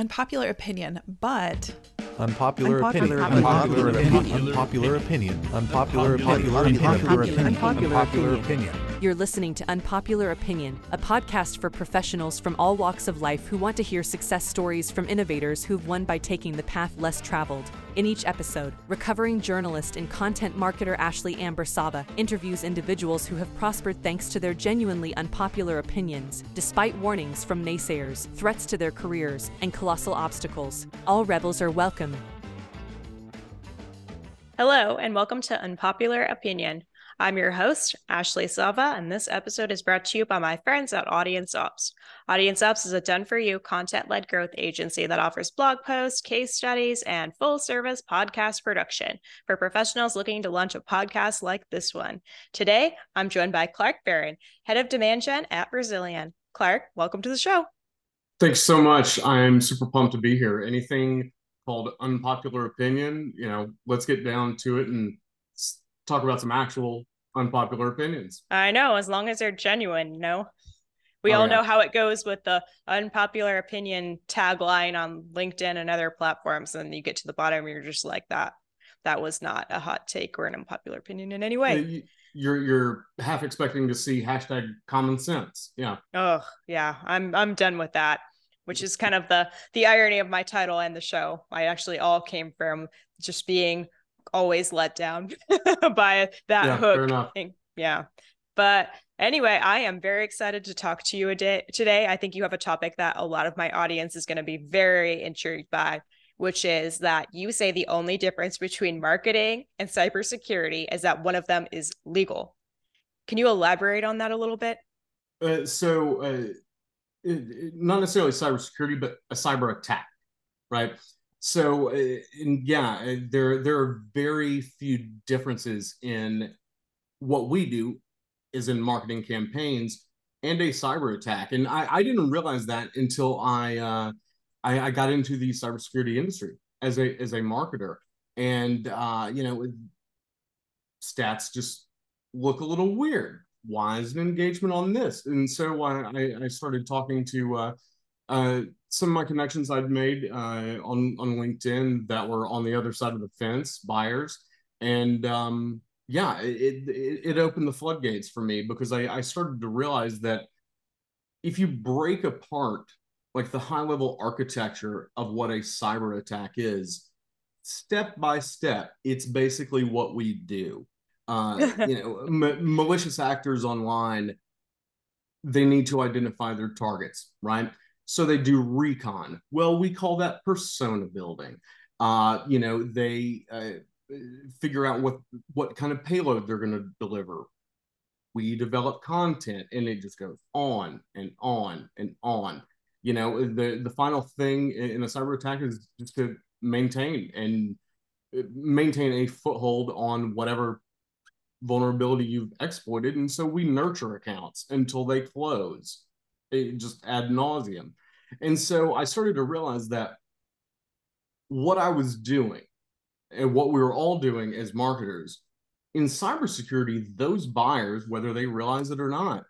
Unpopular opinion, but Unpopular Unpopular opinion. opinion. Unpopular opinion. Unpopular opinion. Unpopular opinion. Unpopular opinion. You're listening to Unpopular Opinion, a podcast for professionals from all walks of life who want to hear success stories from innovators who've won by taking the path less traveled. In each episode, recovering journalist and content marketer Ashley Amber Sava interviews individuals who have prospered thanks to their genuinely unpopular opinions, despite warnings from naysayers, threats to their careers, and colossal obstacles. All rebels are welcome. Hello, and welcome to Unpopular Opinion. I'm your host, Ashley Sava, and this episode is brought to you by my friends at Audience Ops. Audience Ops is a done for you content led growth agency that offers blog posts, case studies, and full service podcast production for professionals looking to launch a podcast like this one. Today, I'm joined by Clark Barron, head of demand gen at Rezilion. Clark, welcome to the show. Thanks so much. I'm super pumped to be here. Anything called unpopular opinion, you know, let's get down to it and talk about some actual unpopular opinions. I know, as long as they're genuine, no. We Oh, all yeah. know how it goes with the unpopular opinion tagline on LinkedIn and other platforms. And you get to the bottom, you're just like that. That was not a hot take or an unpopular opinion in any way. You're you're half expecting to see hashtag common sense. Yeah. Oh, yeah. I'm I'm done with that. Which is kind of the the irony of my title and the show. I actually all came from just being always let down by that Yeah, hook. fair enough. thing. Yeah. But anyway, I am very excited to talk to you a day, today. I think you have a topic that a lot of my audience is going to be very intrigued by, which is that you say the only difference between marketing and cybersecurity is that one of them is legal. Can you elaborate on that a little bit? Uh, so uh, it, it- not necessarily cybersecurity, but a cyber attack, right? So, uh, and yeah, uh, there there are very few differences in what we do is in marketing campaigns and a cyber attack, and I, I didn't realize that until I, uh, I I got into the cybersecurity industry as a as a marketer, and uh, you know, stats just look a little weird. Why is an engagement on this? And so I, I, I started talking to uh, uh, some of my connections I'd made uh, on on LinkedIn that were on the other side of the fence, buyers, and um, yeah, it, it it opened the floodgates for me because I, I started to realize that if you break apart like the high level architecture of what a cyber attack is, step by step, it's basically what we do uh, you know, ma- malicious actors online, they need to identify their targets, right? So they do recon. Well, we call that persona building. Uh, you know, they uh, figure out what what kind of payload they're going to deliver. We develop content, and it just goes on and on and on. You know, the the final thing in a cyber attack is just to maintain and uh, maintain a foothold on whatever vulnerability you've exploited. And so we nurture accounts until they close, just ad nauseum. And so I started to realize that what I was doing and what we were all doing as marketers in cybersecurity, those buyers, whether they realize it or not,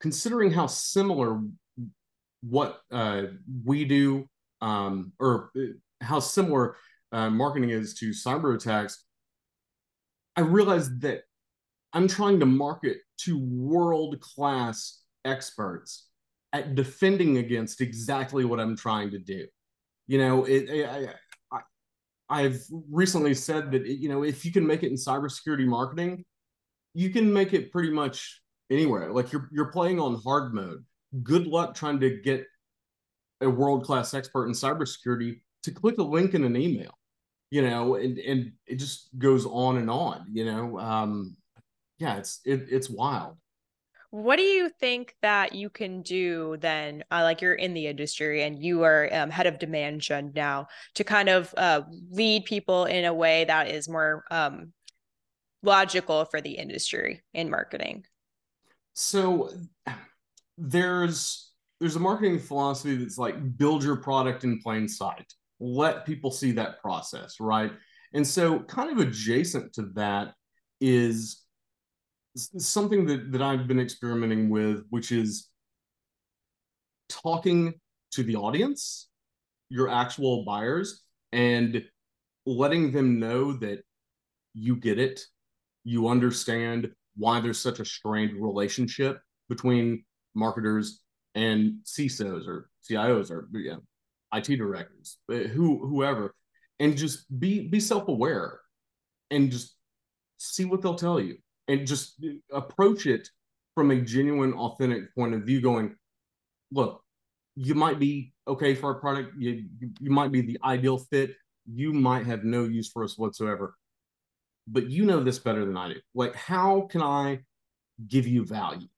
considering how similar what uh, we do um, or how similar uh, marketing is to cyber attacks, I realized that I'm trying to market to world class experts at defending against exactly what I'm trying to do. You know, it, I, I, I've recently said that you know if you can make it in cybersecurity marketing, you can make it pretty much anywhere. Like you're you're playing on hard mode. Good luck trying to get a world class expert in cybersecurity to click a link in an email you know and and it just goes on and on you know um yeah it's it, it's wild What do you think that you can do then? Uh, like you're in the industry and you are um, head of demand gen now to kind of uh, lead people in a way that is more um, logical for the industry in marketing. so there's there's a marketing philosophy that's like build your product in plain sight let people see that process right and so kind of adjacent to that is something that that I've been experimenting with which is talking to the audience your actual buyers and letting them know that you get it, you understand why there's such a strained relationship between marketers and CISOs or CIOs or know, IT directors, uh, who whoever, and just be be self aware, and just see what they'll tell you, and just approach it from a genuine, authentic point of view. Going, look, you might be okay for our product, you you might be the ideal fit, you might have no use for us whatsoever, but you know this better than I do. Like, how can I give you value?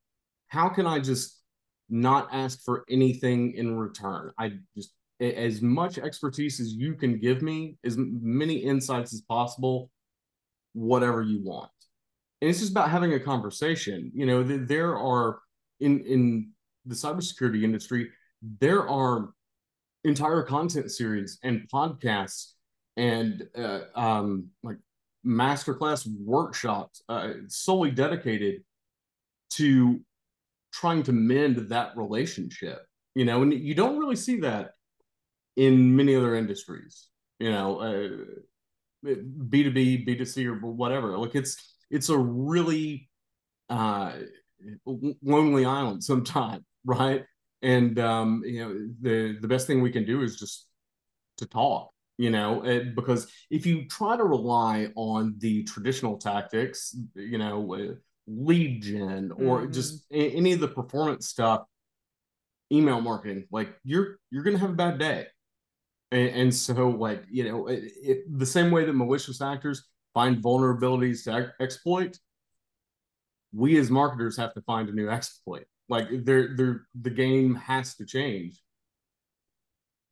How can I just not ask for anything in return? I just as much expertise as you can give me, as many insights as possible, whatever you want. And it's just about having a conversation. You know, there are in in the cybersecurity industry, there are entire content series and podcasts and uh, um, like masterclass workshops uh, solely dedicated to trying to mend that relationship you know? And you don't really see that in many other industries you know? Uh, b2b b2c or whatever. Like it's it's a really uh lonely island sometimes right and um you know the the best thing we can do is just to talk you know because if you try to rely on the traditional tactics you know uh, lead gen or mm-hmm. just a, any of the performance stuff email marketing like you're you're gonna have a bad day and, and so like you know it, it, the same way that malicious actors find vulnerabilities to ex- exploit we as marketers have to find a new exploit like they're, they're the game has to change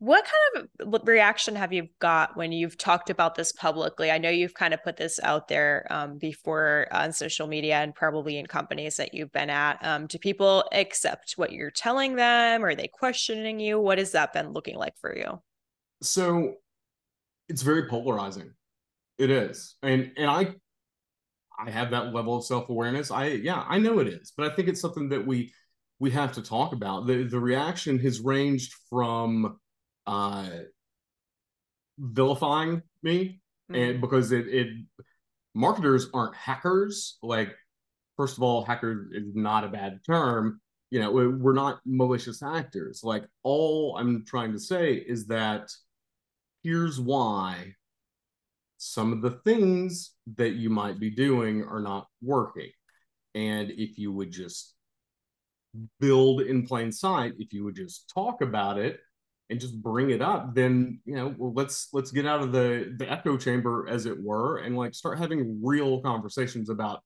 what kind of reaction have you got when you've talked about this publicly? I know you've kind of put this out there um, before on social media and probably in companies that you've been at. Um, do people accept what you're telling them? Are they questioning you? What has that been looking like for you? So it's very polarizing. It is. And and I I have that level of self-awareness. I yeah, I know it is, but I think it's something that we we have to talk about. The the reaction has ranged from uh, vilifying me, mm-hmm. and because it, it marketers aren't hackers. Like, first of all, hacker is not a bad term. You know, we're not malicious actors. Like, all I'm trying to say is that here's why some of the things that you might be doing are not working. And if you would just build in plain sight, if you would just talk about it, and just bring it up, then you know, well, let's let's get out of the the echo chamber, as it were, and like start having real conversations about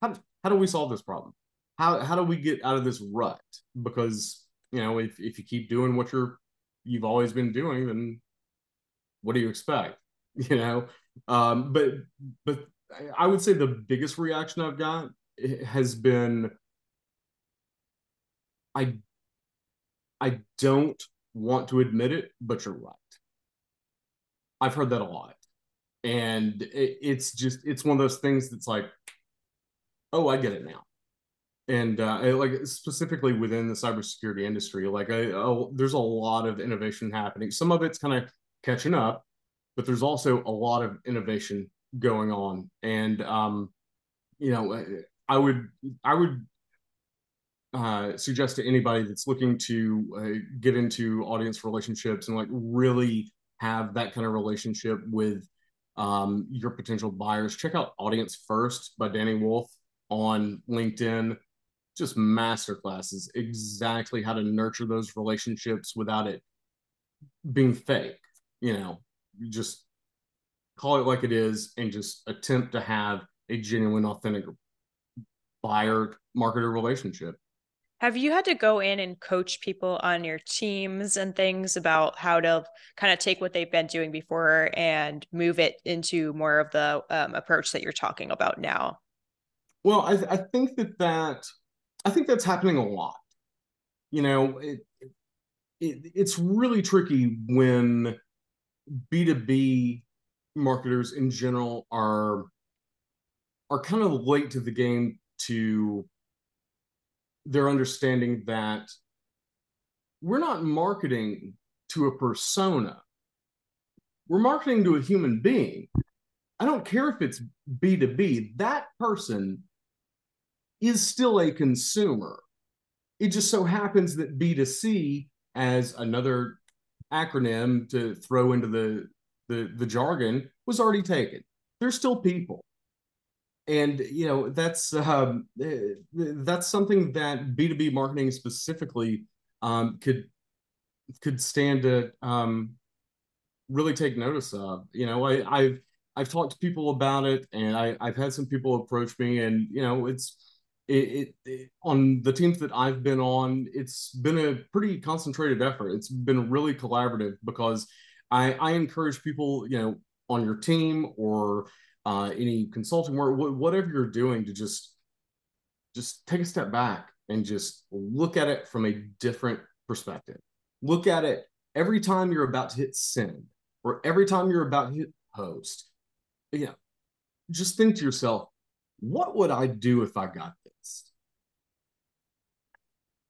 how how do we solve this problem? How how do we get out of this rut? Because you know, if if you keep doing what you're you've always been doing, then what do you expect? You know, um, but but I would say the biggest reaction I've got has been I I don't want to admit it, but you're right. I've heard that a lot. And it, it's just, it's one of those things that's like, oh, I get it now. And uh, like specifically within the cybersecurity industry, like I, I, there's a lot of innovation happening. Some of it's kind of catching up, but there's also a lot of innovation going on. And um, you know, I would I would uh, suggest to anybody that's looking to uh, get into audience relationships and like really have that kind of relationship with um, your potential buyers, check out Audience First by Dani Woolf on LinkedIn. Just master classes, exactly how to nurture those relationships without it being fake. You know, just call it like it is and just attempt to have a genuine, authentic buyer marketer relationship. Have you had to go in and coach people on your teams and things about how to kind of take what they've been doing before and move it into more of the um, approach that you're talking about now? Well, I, I think that that I think that's happening a lot. You know, it, it it's really tricky when B two B marketers in general are are kind of late to the game to their understanding that we're not marketing to a persona. We're marketing to a human being. I don't care if it's B2B, that person is still a consumer. It just so happens that B2C, as another acronym to throw into the, the, the jargon, was already taken. They're still people. And you know that's um, eh, that's something that B two B marketing specifically um, could could stand to um, really take notice of. You know, I, I've I've talked to people about it, and I, I've had some people approach me, and you know, it's it, it, it, on the teams that I've been on, it's been a pretty concentrated effort. It's been really collaborative because I, I encourage people, you know, on your team or uh, any consulting work, whatever you're doing, to just just take a step back and just look at it from a different perspective. Look at it every time you're about to hit send or every time you're about to hit post. You know, just think to yourself, what would I do if I got?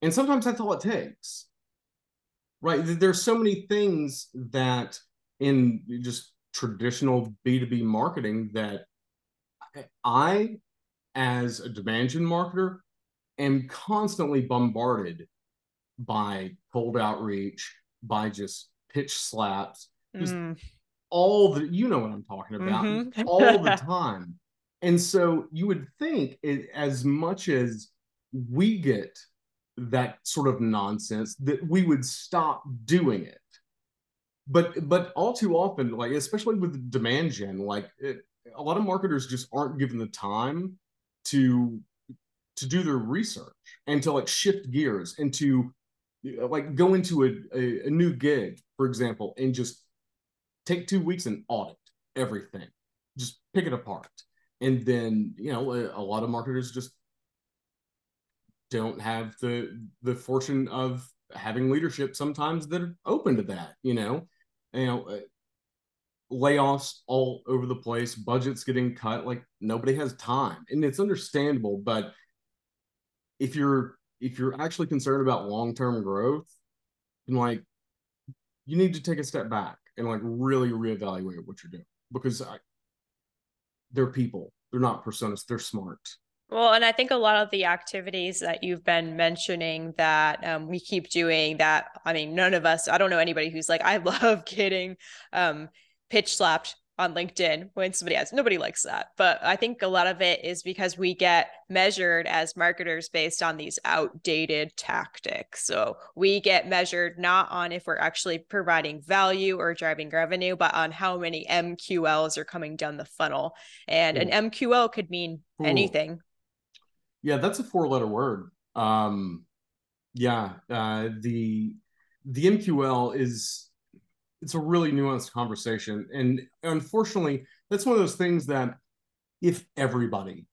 And sometimes that's all it takes. Right? There's so many things that in just traditional B2B marketing that I, as a demand gen marketer, am constantly bombarded by cold outreach, by just pitch slaps, just mm. all the you know what I'm talking about, mm-hmm. all the time. And so you would think it, as much as we get that sort of nonsense that we would stop doing it. But but all too often like especially with demand gen like it, a lot of marketers just aren't given the time to to do their research and to like shift gears and to like go into a, a, a new gig for example and just take two weeks and audit everything. Just pick it apart. And then you know a, a lot of marketers just don't have the the fortune of having leadership sometimes that are open to that you know? You know uh, layoffs all over the place budgets getting cut like nobody has time. And it's understandable but if you're if you're actually concerned about long-term growth and like you need to take a step back and like really reevaluate what you're doing because I, they're people. They're not personas. They're smart well, and I think a lot of the activities that you've been mentioning that um, we keep doing that, I mean, none of us, I don't know anybody who's like, I love getting um, pitch slapped on LinkedIn when somebody has nobody likes that. But I think a lot of it is because we get measured as marketers based on these outdated tactics. So we get measured not on if we're actually providing value or driving revenue, but on how many MQLs are coming down the funnel. And Ooh. an MQL could mean Ooh. anything yeah, that's a four letter word. Um, yeah, uh, the the MQL is it's a really nuanced conversation, and unfortunately, that's one of those things that if everybody,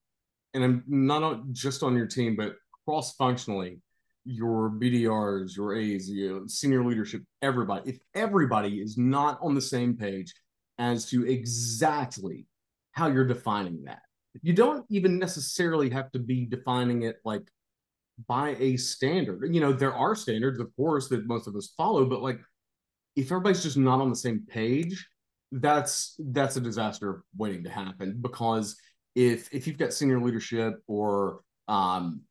and I'm not just on your team, but cross functionally, your BDRs, your A's, your senior leadership, everybody, if everybody is not on the same page as to exactly how you're defining that, you don't even necessarily have to be defining it like by a standard. You know, there are standards, of course, that most of us follow, but like if everybody's just not on the same page, that's that's a disaster waiting to happen because if if you've got senior leadership or um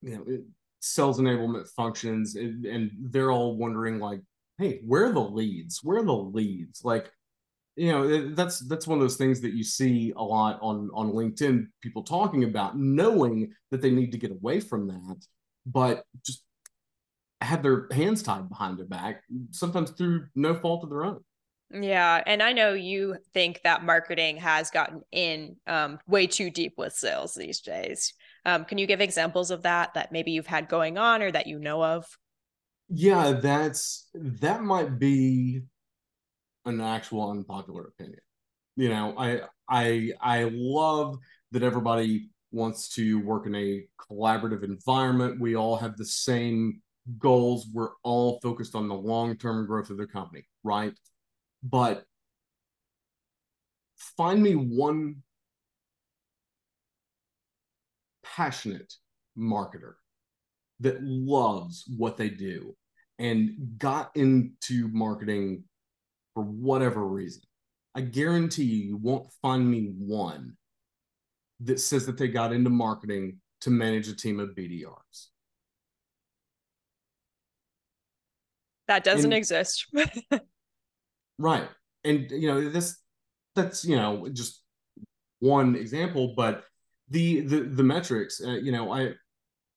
you know sales enablement functions and, and they're all wondering like hey where are the leads where are the leads like you know that's that's one of those things that you see a lot on on linkedin people talking about knowing that they need to get away from that but just have their hands tied behind their back sometimes through no fault of their own. Yeah and i know you think that marketing has gotten in um, way too deep with sales these days. Um, can you give examples of that that maybe you've had going on or that you know of? Yeah that's that might be an actual unpopular opinion. You know, I I I love that everybody wants to work in a collaborative environment. We all have the same goals. We're all focused on the long-term growth of the company, right? But find me one passionate marketer that loves what they do and got into marketing for whatever reason, I guarantee you, you won't find me one that says that they got into marketing to manage a team of BDRs. That doesn't and, exist. right. And you know, this that's you know just one example, but the the the metrics, uh, you know, I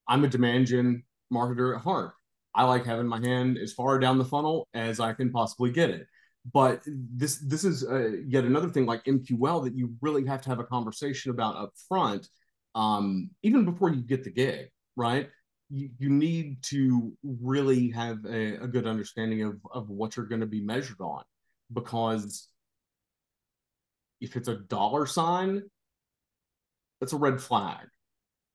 I'm a demand gen marketer at heart. I like having my hand as far down the funnel as I can possibly get it. But this this is uh, yet another thing like MQL that you really have to have a conversation about up front, um, even before you get the gig, right? You, you need to really have a, a good understanding of, of what you're going to be measured on because if it's a dollar sign, that's a red flag,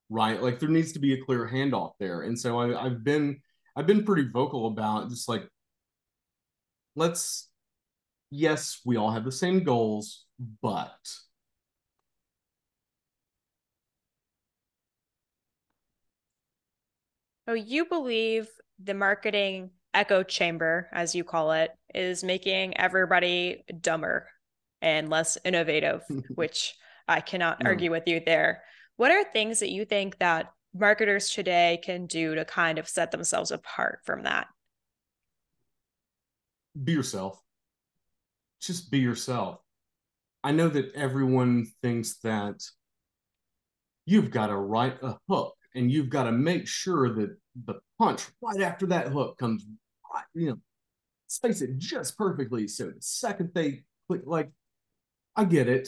right? Like there needs to be a clear handoff there. And so I, I've been I've been pretty vocal about just like let's yes, we all have the same goals, but So you believe the marketing echo chamber, as you call it, is making everybody dumber and less innovative, which I cannot no. argue with you there. What are things that you think that marketers today can do to kind of set themselves apart from that? Be yourself just be yourself. I know that everyone thinks that you've got to write a hook and you've got to make sure that the punch right after that hook comes right, you know, space it just perfectly. So the second they click, like, I get it.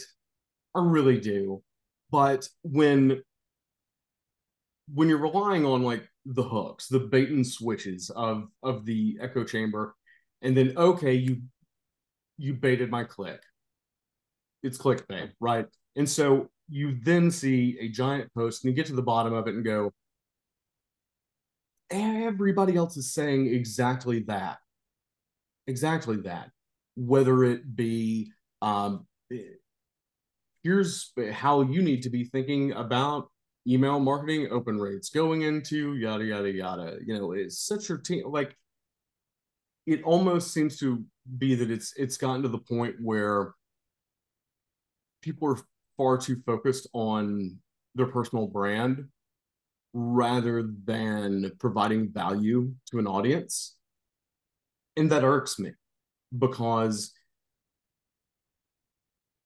I really do. But when when you're relying on like the hooks, the bait and switches of of the echo chamber, and then okay, you you baited my click. It's clickbait, right? And so you then see a giant post and you get to the bottom of it and go, everybody else is saying exactly that. Exactly that. Whether it be, um, here's how you need to be thinking about email marketing open rates going into yada yada yada you know it's such a team like it almost seems to be that it's it's gotten to the point where people are far too focused on their personal brand rather than providing value to an audience. And that irks me because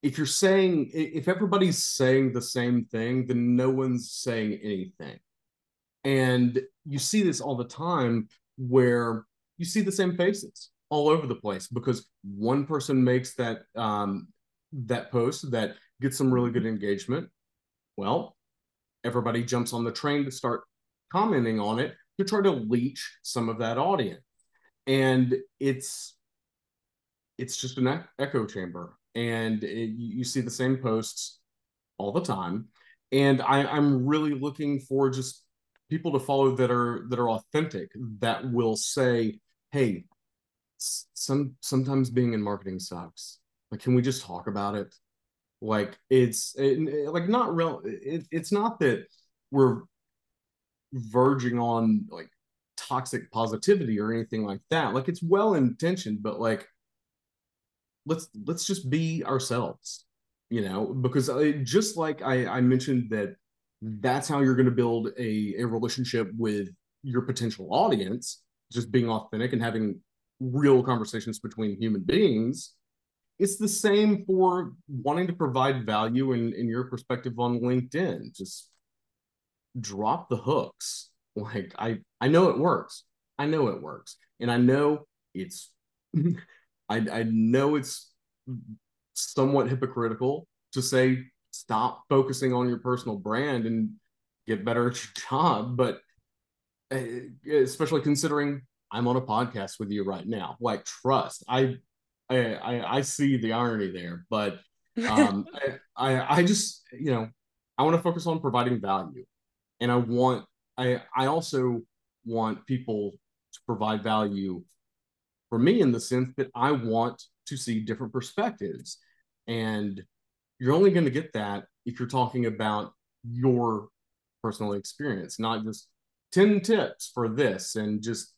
if you're saying if everybody's saying the same thing then no one's saying anything. And you see this all the time where you see the same faces all over the place because one person makes that um, that post that gets some really good engagement. Well, everybody jumps on the train to start commenting on it to try to leech some of that audience, and it's it's just an echo chamber, and it, you see the same posts all the time. And I, I'm really looking for just people to follow that are that are authentic that will say hey some sometimes being in marketing sucks. Like can we just talk about it? Like it's it, like not real it, it's not that we're verging on like toxic positivity or anything like that. Like it's well intentioned but like let's let's just be ourselves you know? Because I, just like I, I mentioned that that's how you're going to build a, a relationship with your potential audience just being authentic and having real conversations between human beings it's the same for wanting to provide value in, in your perspective on linkedin. Just drop the hooks. Like i i know it works. I know it works. And i know it's I, I know it's somewhat hypocritical to say stop focusing on your personal brand and get better at your job. But eh, especially considering I'm on a podcast with you right now. Like, trust. I, I, I, see the irony there, but um, I, I, I just, you know, I want to focus on providing value, and I want, I, I also want people to provide value for me in the sense that I want to see different perspectives, and you're only going to get that if you're talking about your personal experience, not just 10 tips for this and just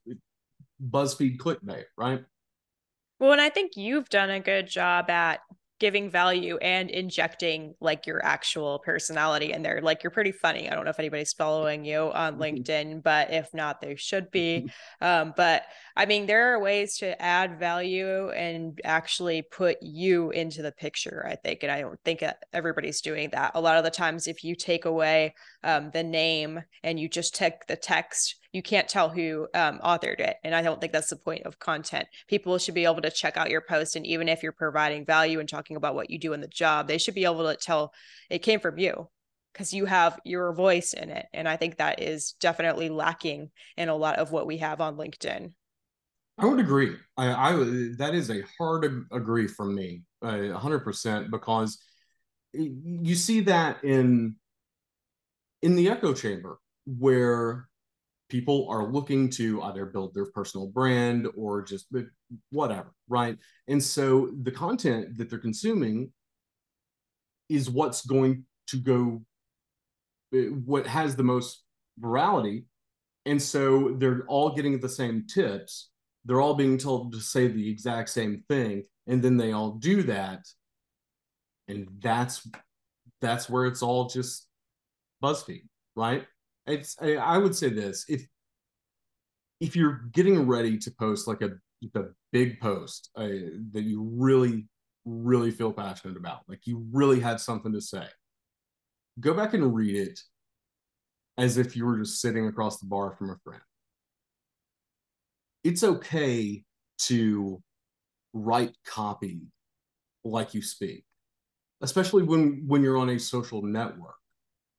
BuzzFeed clickbait, right? Well, and I think you've done a good job at giving value and injecting like your actual personality in there. Like you're pretty funny. I don't know if anybody's following you on mm-hmm. LinkedIn, but if not, they should be. Mm-hmm. Um, but I mean, there are ways to add value and actually put you into the picture, I think. And I don't think everybody's doing that. A lot of the times, if you take away um, the name and you just take the text, you can't tell who um, authored it. And I don't think that's the point of content. People should be able to check out your post. And even if you're providing value and talking about what you do in the job, they should be able to tell it came from you because you have your voice in it. And I think that is definitely lacking in a lot of what we have on LinkedIn. I would agree. I, I that is a hard agree from me, hundred percent, because you see that in in the echo chamber where people are looking to either build their personal brand or just whatever, right? And so the content that they're consuming is what's going to go, eh, what has the most virality. And so they're all getting the same tips. They're all being told to say the exact same thing. And then they all do that. And that's that's where it's all just BuzzFeed, right? It's I would say this if if you're getting ready to post like a a big post uh, that you really really feel passionate about like you really had something to say go back and read it as if you were just sitting across the bar from a friend. It's okay to write copy like you speak especially when when you're on a social network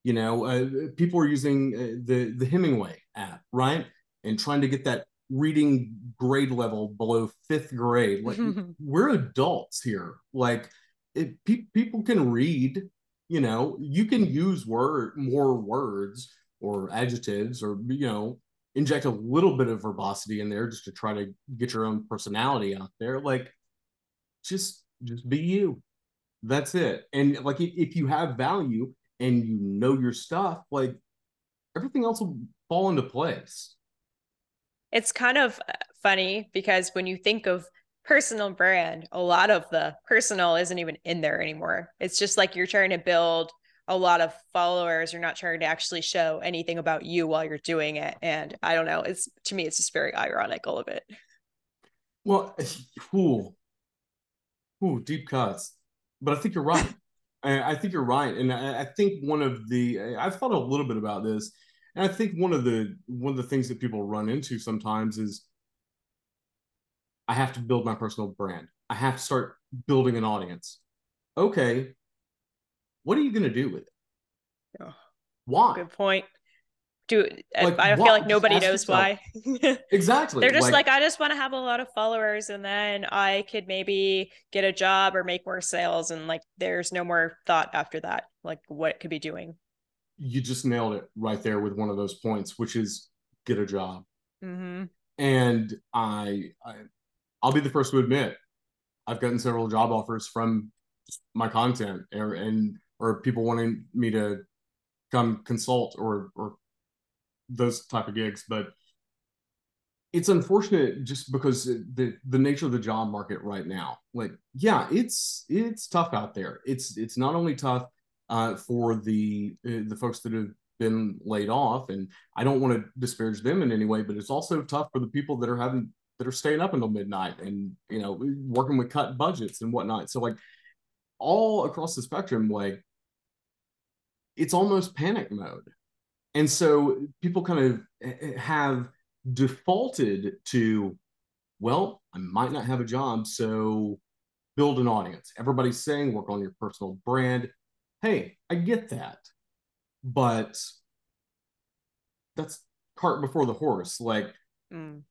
you know, uh, people are using uh, the the Hemingway app, right, and trying to get that reading grade level below fifth grade. Like we're adults here. Like it, pe- people can read. You know, you can use word more words or adjectives, or you know, inject a little bit of verbosity in there just to try to get your own personality out there. Like, just just be you. That's it. And like, if, if you have value, and you know your stuff, like everything else will fall into place. It's kind of uh, funny because when you think of personal brand, a lot of the personal isn't even in there anymore. It's just like you're trying to build a lot of followers. You're not trying to actually show anything about you while you're doing it. And I don't know. It's to me, it's just very ironic, all of it. Well, cool. Ooh, deep cuts. But I think you're right. I, I think you're right, and I, I, think one of the eh, I've thought a little bit about this, and I think one of the one of the things that people run into sometimes is I have to build my personal brand. I have to start building an audience. Okay, what are you going to do with it? Oh, Why? Good point do like, I feel like nobody knows why. exactly. They're just like, like, I just want to have a lot of followers and then I could maybe get a job or make more sales and like there's no more thought after that, like what it could be doing. You just nailed it right there with one of those points, which is get a job. Mm-hmm. And I, I I'll be the first to admit I've gotten several job offers from my content or and or people wanting me to come consult or or those type of gigs, but it's unfortunate just because the the nature of the job market right now. Like, yeah, it's it's tough out there. It's it's not only tough uh, for the uh, the folks that have been laid off, and I don't want to disparage them in any way, but it's also tough for the people that are having that are staying up until midnight and you know working with cut budgets and whatnot. So like all across the spectrum, like it's almost panic mode and so people kind of eh, eh, have defaulted to, well, I might not have a job, so build an audience. Everybody's saying work on your personal brand. Hey, I get that. But that's cart before the horse. Like mm.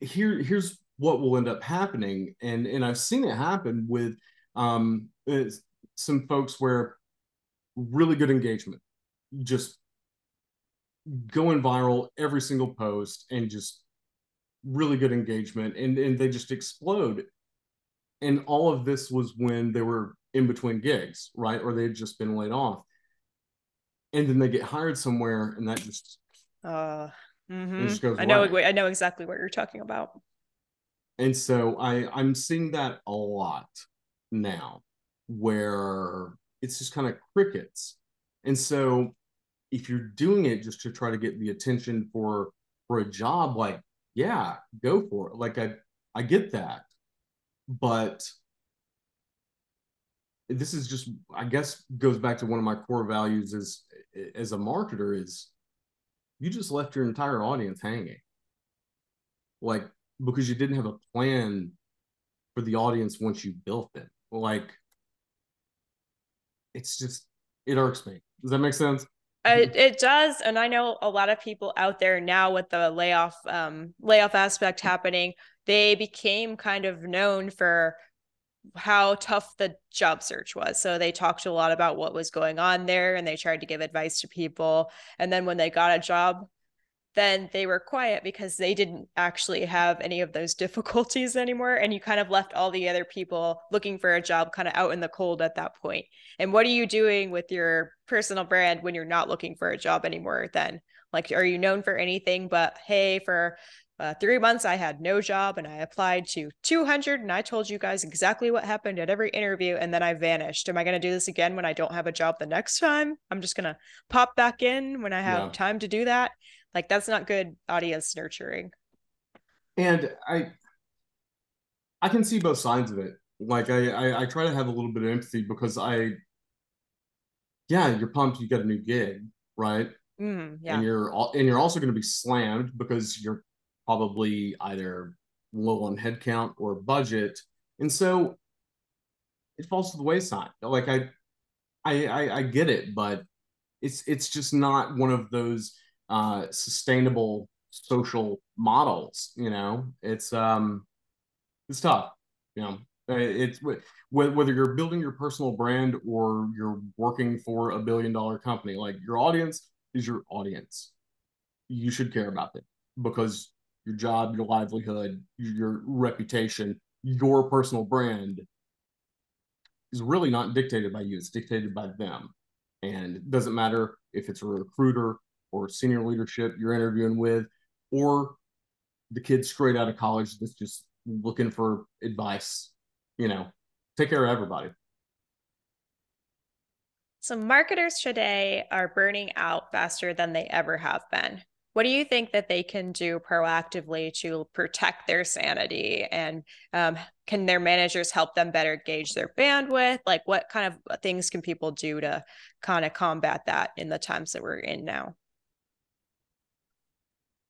here, here's what will end up happening. And and I've seen it happen with um eh, some folks where really good engagement just going viral every single post and just really good engagement and and they just explode and all of this was when they were in between gigs right or they had just been laid off and then they get hired somewhere and that just uh Mm-hmm. I know. Away. I know exactly what you're talking about. And so I I'm seeing that a lot now, where it's just kind of crickets. And so if you're doing it just to try to get the attention for for a job, like yeah, go for it. Like I I get that, but this is just i guess goes back to one of my core values as as a marketer is you just left your entire audience hanging. Like because you didn't have a plan for the audience once you built it like it's just it irks me. Does that make sense it, it does and i know a lot of people out there now with the layoff um layoff aspect happening they became kind of known for how tough the job search was. So they talked a lot about what was going on there and they tried to give advice to people. And then when they got a job, then they were quiet because they didn't actually have any of those difficulties anymore. And you kind of left all the other people looking for a job kind of out in the cold at that point. And what are you doing with your personal brand when you're not looking for a job anymore then? Like, are you known for anything but, hey, for uh, three months i had no job and i applied to 200 and i told you guys exactly what happened at every interview and then i vanished am i going to do this again when i don't have a job the next time i'm just going to pop back in when i have yeah. time to do that like that's not good audience nurturing and i i can see both sides of it like i i, I try to have a little bit of empathy because i yeah you're pumped you got a new gig right Mm, yeah. and you're all, and you're also going to be slammed because you're probably either low on headcount or budget. And so it falls to the wayside. Like I, I, I, I get it, but it's it's just not one of those uh, sustainable social models. You know, it's um, it's tough. You know, uh, it's whether you're building your personal brand or you're working for a billion dollar company. Like your audience is your audience. You should care about them because your job, your livelihood, your reputation, your personal brand is really not dictated by you. It's dictated by them. And it doesn't matter if it's a recruiter or senior leadership you're interviewing with, or the kid straight out of college that's just looking for advice. You know, take care of everybody. So, marketers today are burning out faster than they ever have been what do you think that they can do proactively to protect their sanity and um, can their managers help them better gauge their bandwidth like what kind of things can people do to kind of combat that in the times that we're in now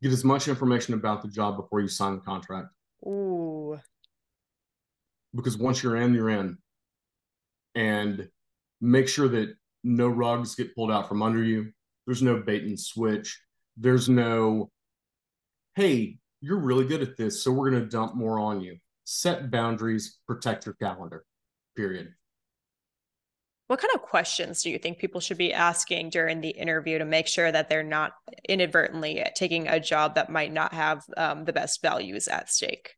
get as much information about the job before you sign the contract. Ooh. Because once you're in you're in. And make sure that no rugs get pulled out from under you. There's no bait and switch. There's no, hey, you're really good at this, so we're going to dump more on you. Set boundaries, protect your calendar, period. What kind of questions do you think people should be asking during the interview to make sure that they're not inadvertently taking a job that might not have um, the best values at stake?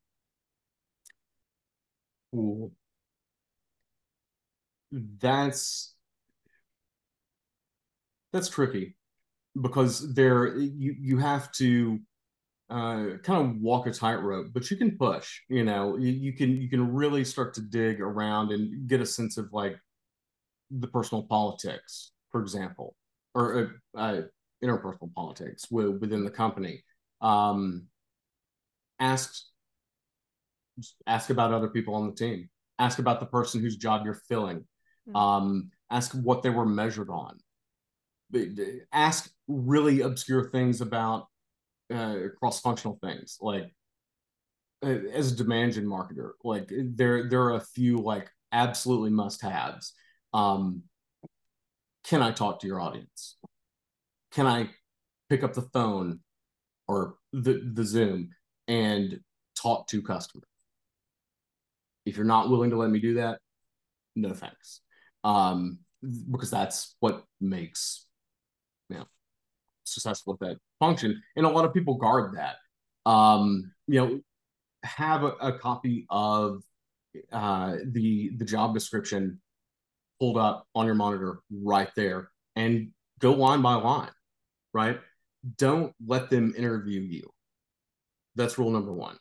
Ooh. That's that's tricky because there you you have to uh, kind of walk a tightrope, but you can push. You know, you, you can you can really start to dig around and get a sense of like the personal politics, for example, or uh, uh, interpersonal politics within the company. Um, ask ask about other people on the team. Ask about the person whose job you're filling. Mm-hmm. Um, ask what they were measured on ask really obscure things about uh, cross-functional things like uh, as a demand gen marketer like there there are a few like absolutely must-haves um can i talk to your audience? Can i pick up the phone or the the zoom and talk to customers? If you're not willing to let me do that no thanks. Um because that's what makes you know successful at that function. And a lot of people guard that. Um you know have a, a copy of uh the the job description pulled up on your monitor right there and go line by line right don't let them interview you. That's rule number one.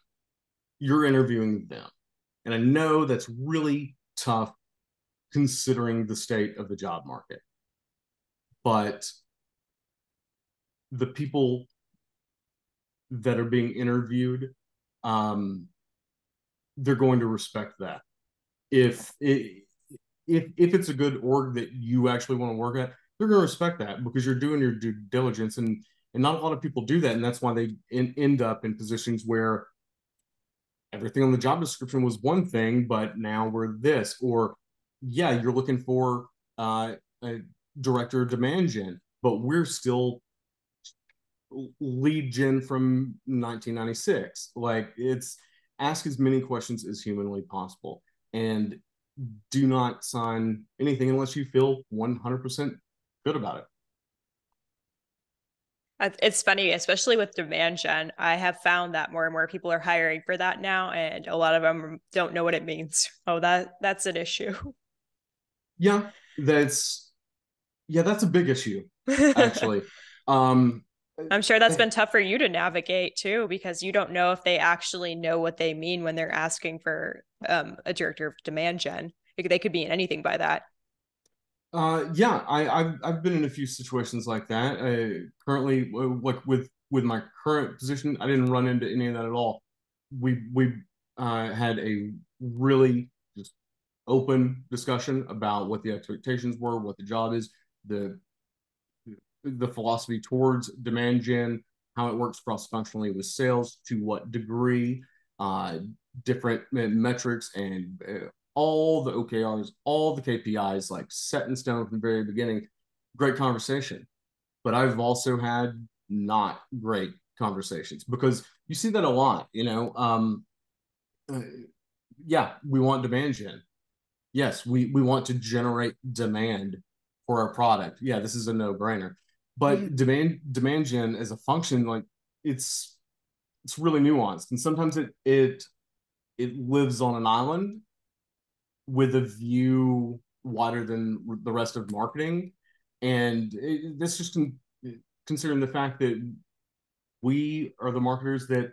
You're interviewing them. And I know that's really tough considering the state of the job market. But the people that are being interviewed, um, they're going to respect that. If it, if if it's a good org that you actually want to work at, they're going to respect that because you're doing your due diligence, and and not a lot of people do that, and that's why they in, end up in positions where everything on the job description was one thing, but now we're this, or yeah, you're looking for uh, a director of demand gen, but we're still lead gen from 1996. Like it's ask as many questions as humanly possible and do not sign anything unless you feel 100% good about it. It's funny, especially with demand gen. I have found that more and more people are hiring for that now, and a lot of them don't know what it means. Oh, that that's an issue. Yeah, that's yeah, that's a big issue actually. um, I'm sure that's been tough for you to navigate too, because you don't know if they actually know what they mean when they're asking for um, a director of demand gen. They could be in anything by that. Uh, yeah, I, I've I've been in a few situations like that. Uh, currently, like with with my current position, I didn't run into any of that at all. We we uh, had a really just open discussion about what the expectations were, what the job is, the the philosophy towards demand gen, how it works cross functionally with sales, to what degree, uh, different metrics and uh, all the OKRs, all the KPIs like set in stone from the very beginning. Great conversation. But I've also had not great conversations because you see that a lot, you know. Um, uh, yeah, we want demand gen. Yes, we, we want to generate demand for our product. Yeah, this is a no brainer. But mm-hmm. demand demand gen as a function, like it's it's really nuanced, and sometimes it it it lives on an island with a view wider than the rest of marketing. And it, this just con- considering the fact that we are the marketers that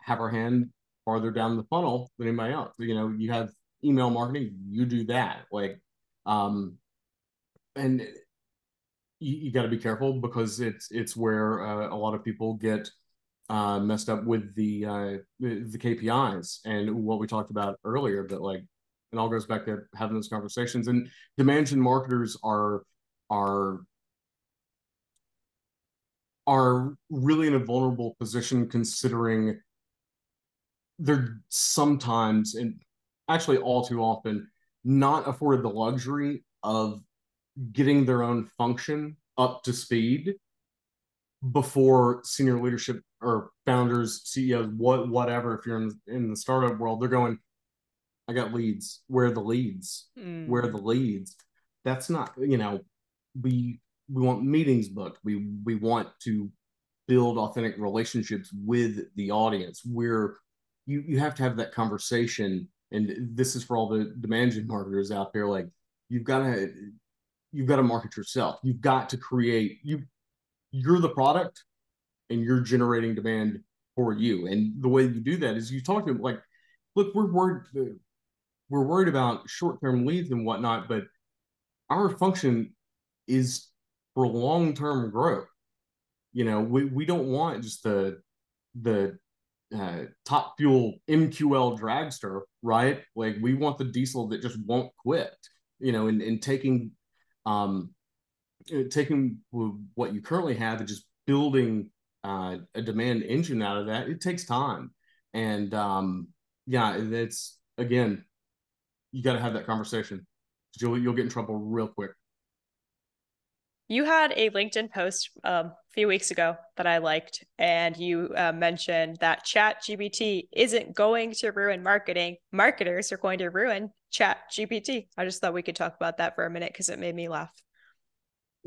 have our hand farther down the funnel than anybody else. You know, you have email marketing, you do that. Like, um, and you, you got to be careful because it's it's where uh, a lot of people get uh, messed up with the uh, the KPIs and what we talked about earlier. That like it all goes back to having those conversations. And demand gen marketers are are are really in a vulnerable position considering they're sometimes and actually all too often not afforded the luxury of getting their own function up to speed before senior leadership or founders, CEOs, what whatever. If you're in in the startup world, they're going, I got leads. Where are the leads? Mm. Where are the leads? That's not, you know, we we want meetings booked. We we want to build authentic relationships with the audience. We're you you have to have that conversation. And this is for all the demand gen marketers out there. Like you've got to you've got to market yourself. You've got to create you you're the product and you're generating demand for you. And the way you do that is you talk to them like, look, we're worried we're worried about short-term leads and whatnot, but our function is for long-term growth. You know, we, we don't want just the the uh, top fuel MQL dragster, right? Like we want the diesel that just won't quit. You know, and, and taking um taking what you currently have and just building uh, a demand engine out of that, it takes time. And um, yeah, it's again you got to have that conversation. You'll you'll get in trouble real quick. You had a LinkedIn post um, a few weeks ago that I liked, and you uh, mentioned that Chat GPT isn't going to ruin marketing. Marketers are going to ruin Chat GPT. I just thought we could talk about that for a minute because it made me laugh.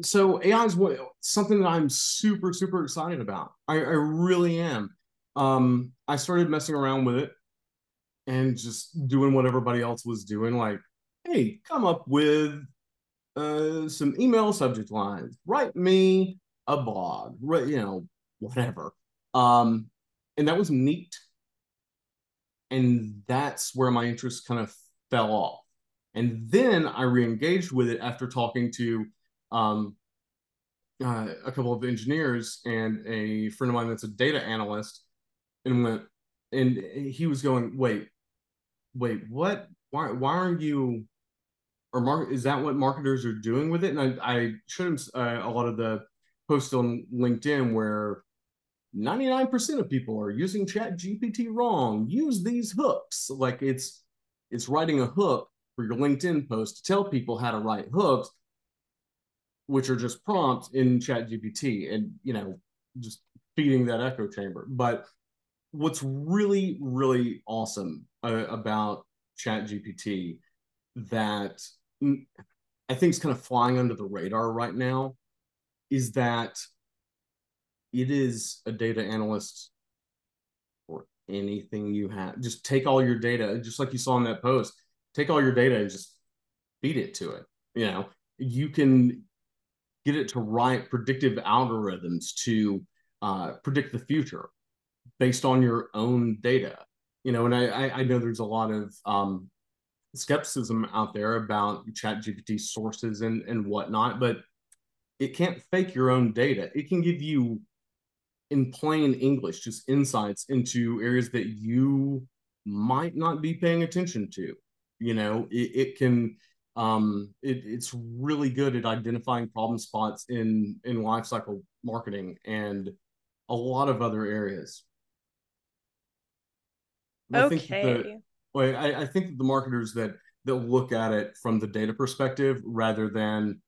So AI is what, something that I'm super super excited about. I, I really am. Um, I started messing around with it and just doing what everybody else was doing. Like, hey, come up with uh, some email subject lines. Write me a blog, you know, whatever. Um, and that was neat. And that's where my interest kind of fell off. And then I re-engaged with it after talking to um, uh, a couple of engineers and a friend of mine that's a data analyst, and went, and he was going, wait, wait, what? Why? Why aren't you? Or market? Is that what marketers are doing with it? And I, I showed him uh, a lot of the posts on LinkedIn where 99% of people are using chat gpt wrong use these hooks like it's it's writing a hook for your linkedin post to tell people how to write hooks which are just prompts in chat gpt and you know just feeding that echo chamber but what's really really awesome uh, about chat gpt that i think is kind of flying under the radar right now is that it is a data analyst or anything you have. Just take all your data, just like you saw in that post, take all your data and just feed it to it. You know, you can get it to write predictive algorithms to uh, predict the future based on your own data. You know, and I, I know there's a lot of um, skepticism out there about chat gpt sources and, and whatnot but it can't fake your own data it can give you in plain English, just insights into areas that you might not be paying attention to. You know, it, it can um, it, it's really good at identifying problem spots in in lifecycle marketing and a lot of other areas. I okay. Think the, well, I, I think that the marketers that that look at it from the data perspective rather than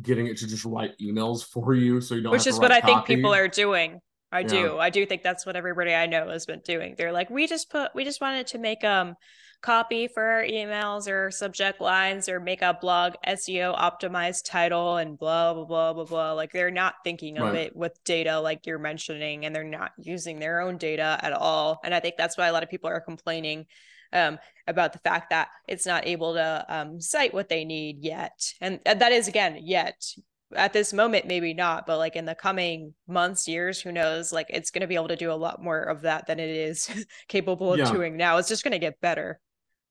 getting it to just write emails for you so you don't which is what i copy. think people are doing i yeah. do i do think that's what everybody i know has been doing they're like we just put we just wanted to make um copy for our emails or subject lines or make a blog seo optimized title and blah blah blah blah blah like they're not thinking of right. it with data like you're mentioning and they're not using their own data at all and i think that's why a lot of people are complaining um, about the fact that it's not able to um, cite what they need yet. And that is, again, yet. At this moment, maybe not, but like in the coming months, years, who knows? Like it's going to be able to do a lot more of that than it is capable of yeah. doing now. It's just going to get better.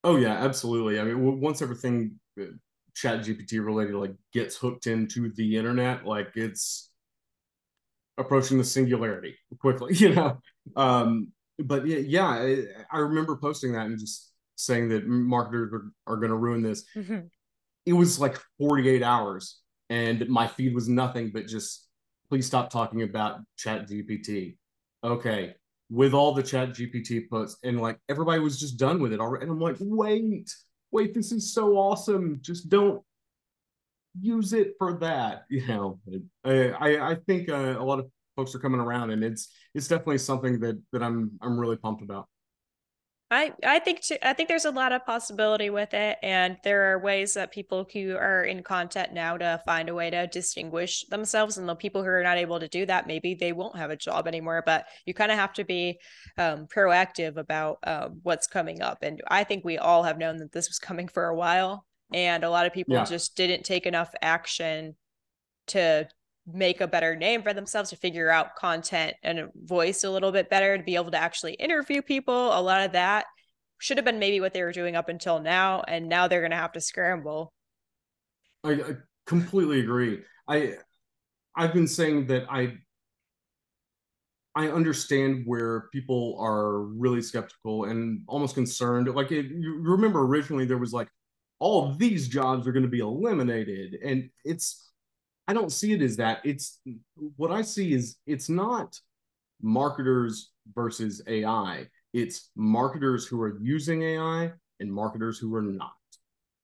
Oh, yeah, absolutely. I mean, once everything uh, chat gpt related like gets hooked into the internet like it's approaching the singularity quickly you know um but yeah, yeah, I, I, remember posting that and just saying that marketers are, are going to ruin this. Mm-hmm. It was like 48 hours, and my feed was nothing but just please stop talking about Chat GPT. Okay, with all the Chat GPT posts, and like everybody was just done with it already. And I'm like, wait, wait, this is so awesome. Just don't use it for that. You know, I I, I think uh, a lot of folks are coming around, and it's it's definitely something that that I'm I'm really pumped about. I I think too, I think there's a lot of possibility with it, and there are ways that people who are in content now to find a way to distinguish themselves. And the people who are not able to do that, maybe they won't have a job anymore. But you kind of have to be um, proactive about uh, what's coming up. And I think we all have known that this was coming for a while, and a lot of people yeah. just didn't take enough action to make a better name for themselves to figure out content and voice a little bit better to be able to actually interview people a lot of that should have been maybe what they were doing up until now and now they're going to have to scramble I, I completely agree i i've been saying that i I understand where people are really skeptical and almost concerned. Like, it, you remember originally there was like, all these jobs are going to be eliminated, and it's I don't see it as that. It's what I see is it's not marketers versus AI. It's marketers who are using AI and marketers who are not.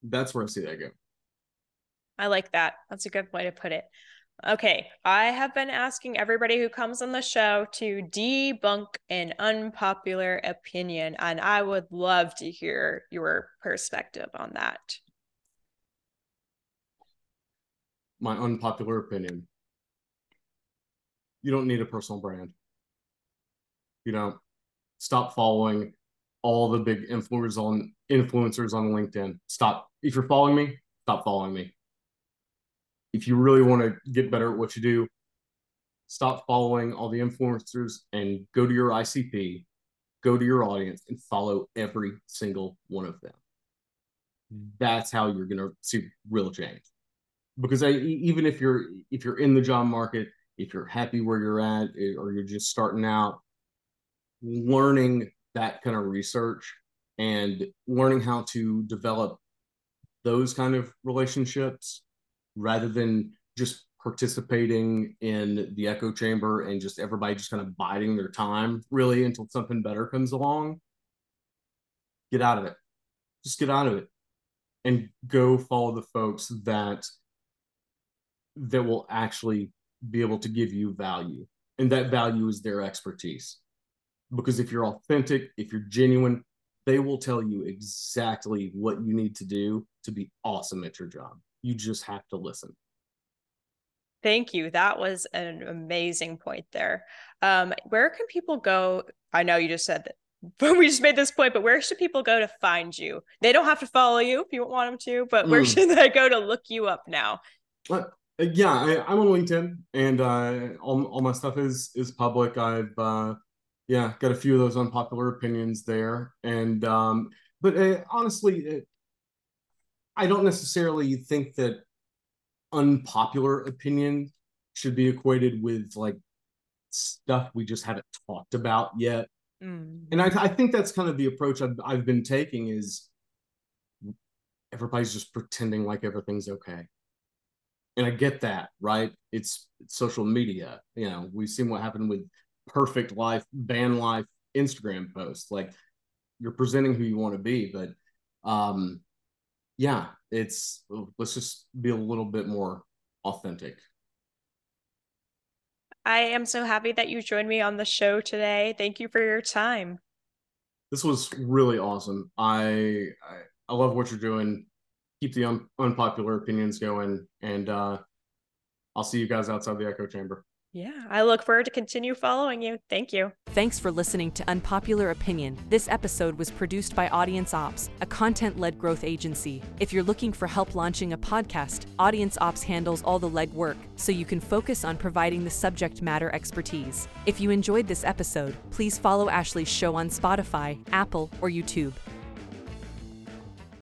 That's where I see that go. I like that. That's a good way to put it. Okay, I have been asking everybody who comes on the show to debunk an unpopular opinion, and I would love to hear your perspective on that. My unpopular opinion. You don't need a personal brand. You know, stop following all the big influencers on influencers on LinkedIn. Stop. If you're following me, stop following me. if you really want to get better at what you do, stop following all the influencers and go to your ICP, go to your audience and follow every single one of them. Hmm. That's how you're going to see real change. Because I, even if you're if you're in the job market, if you're happy where you're at, eh, or you're just starting out, learning that kind of research and learning how to develop those kind of relationships rather than just participating in the echo chamber and just everybody just kind of biding their time really until something better comes along get out of it. Just get out of it and go follow the folks that that will actually be able to give you value and that value is their expertise because if you're authentic if you're genuine they will tell you exactly what you need to do to be awesome at your job you just have to listen Thank you. That was an amazing point there. Um, where can people go? I know you just said that, but we just made this point, but where should people go to find you? They don't have to follow you if you want them to, but where mm. should they go to look you up now? Yeah, I, am on LinkedIn and uh, all, all my stuff is is public. I've uh, yeah got a few of those unpopular opinions there, and um, but uh, honestly, it, I don't necessarily think that unpopular opinion should be equated with like stuff we just haven't talked about yet. Mm. And I, I think that's kind of the approach I've, I've been taking is everybody's just pretending like everything's okay. And I get that, right? It's, it's social media. You know, we've seen what happened with perfect life, van life Instagram posts. Like you're presenting who you want to be, but um yeah, it's let's just be a little bit more authentic. I am so happy that you joined me on the show today. Thank you for your time. This was really awesome. I I, I love what you're doing. Keep the un- unpopular opinions going, and uh, I'll see you guys outside the echo chamber. Yeah, I look forward to continue following you. Thank you. Thanks for listening to Unpopular Opinion. This episode was produced by Audience Ops, a content led growth agency. If you're looking for help launching a podcast, Audience Ops handles all the legwork so you can focus on providing the subject matter expertise. If you enjoyed this episode, please follow Ashley's show on Spotify, Apple, or YouTube.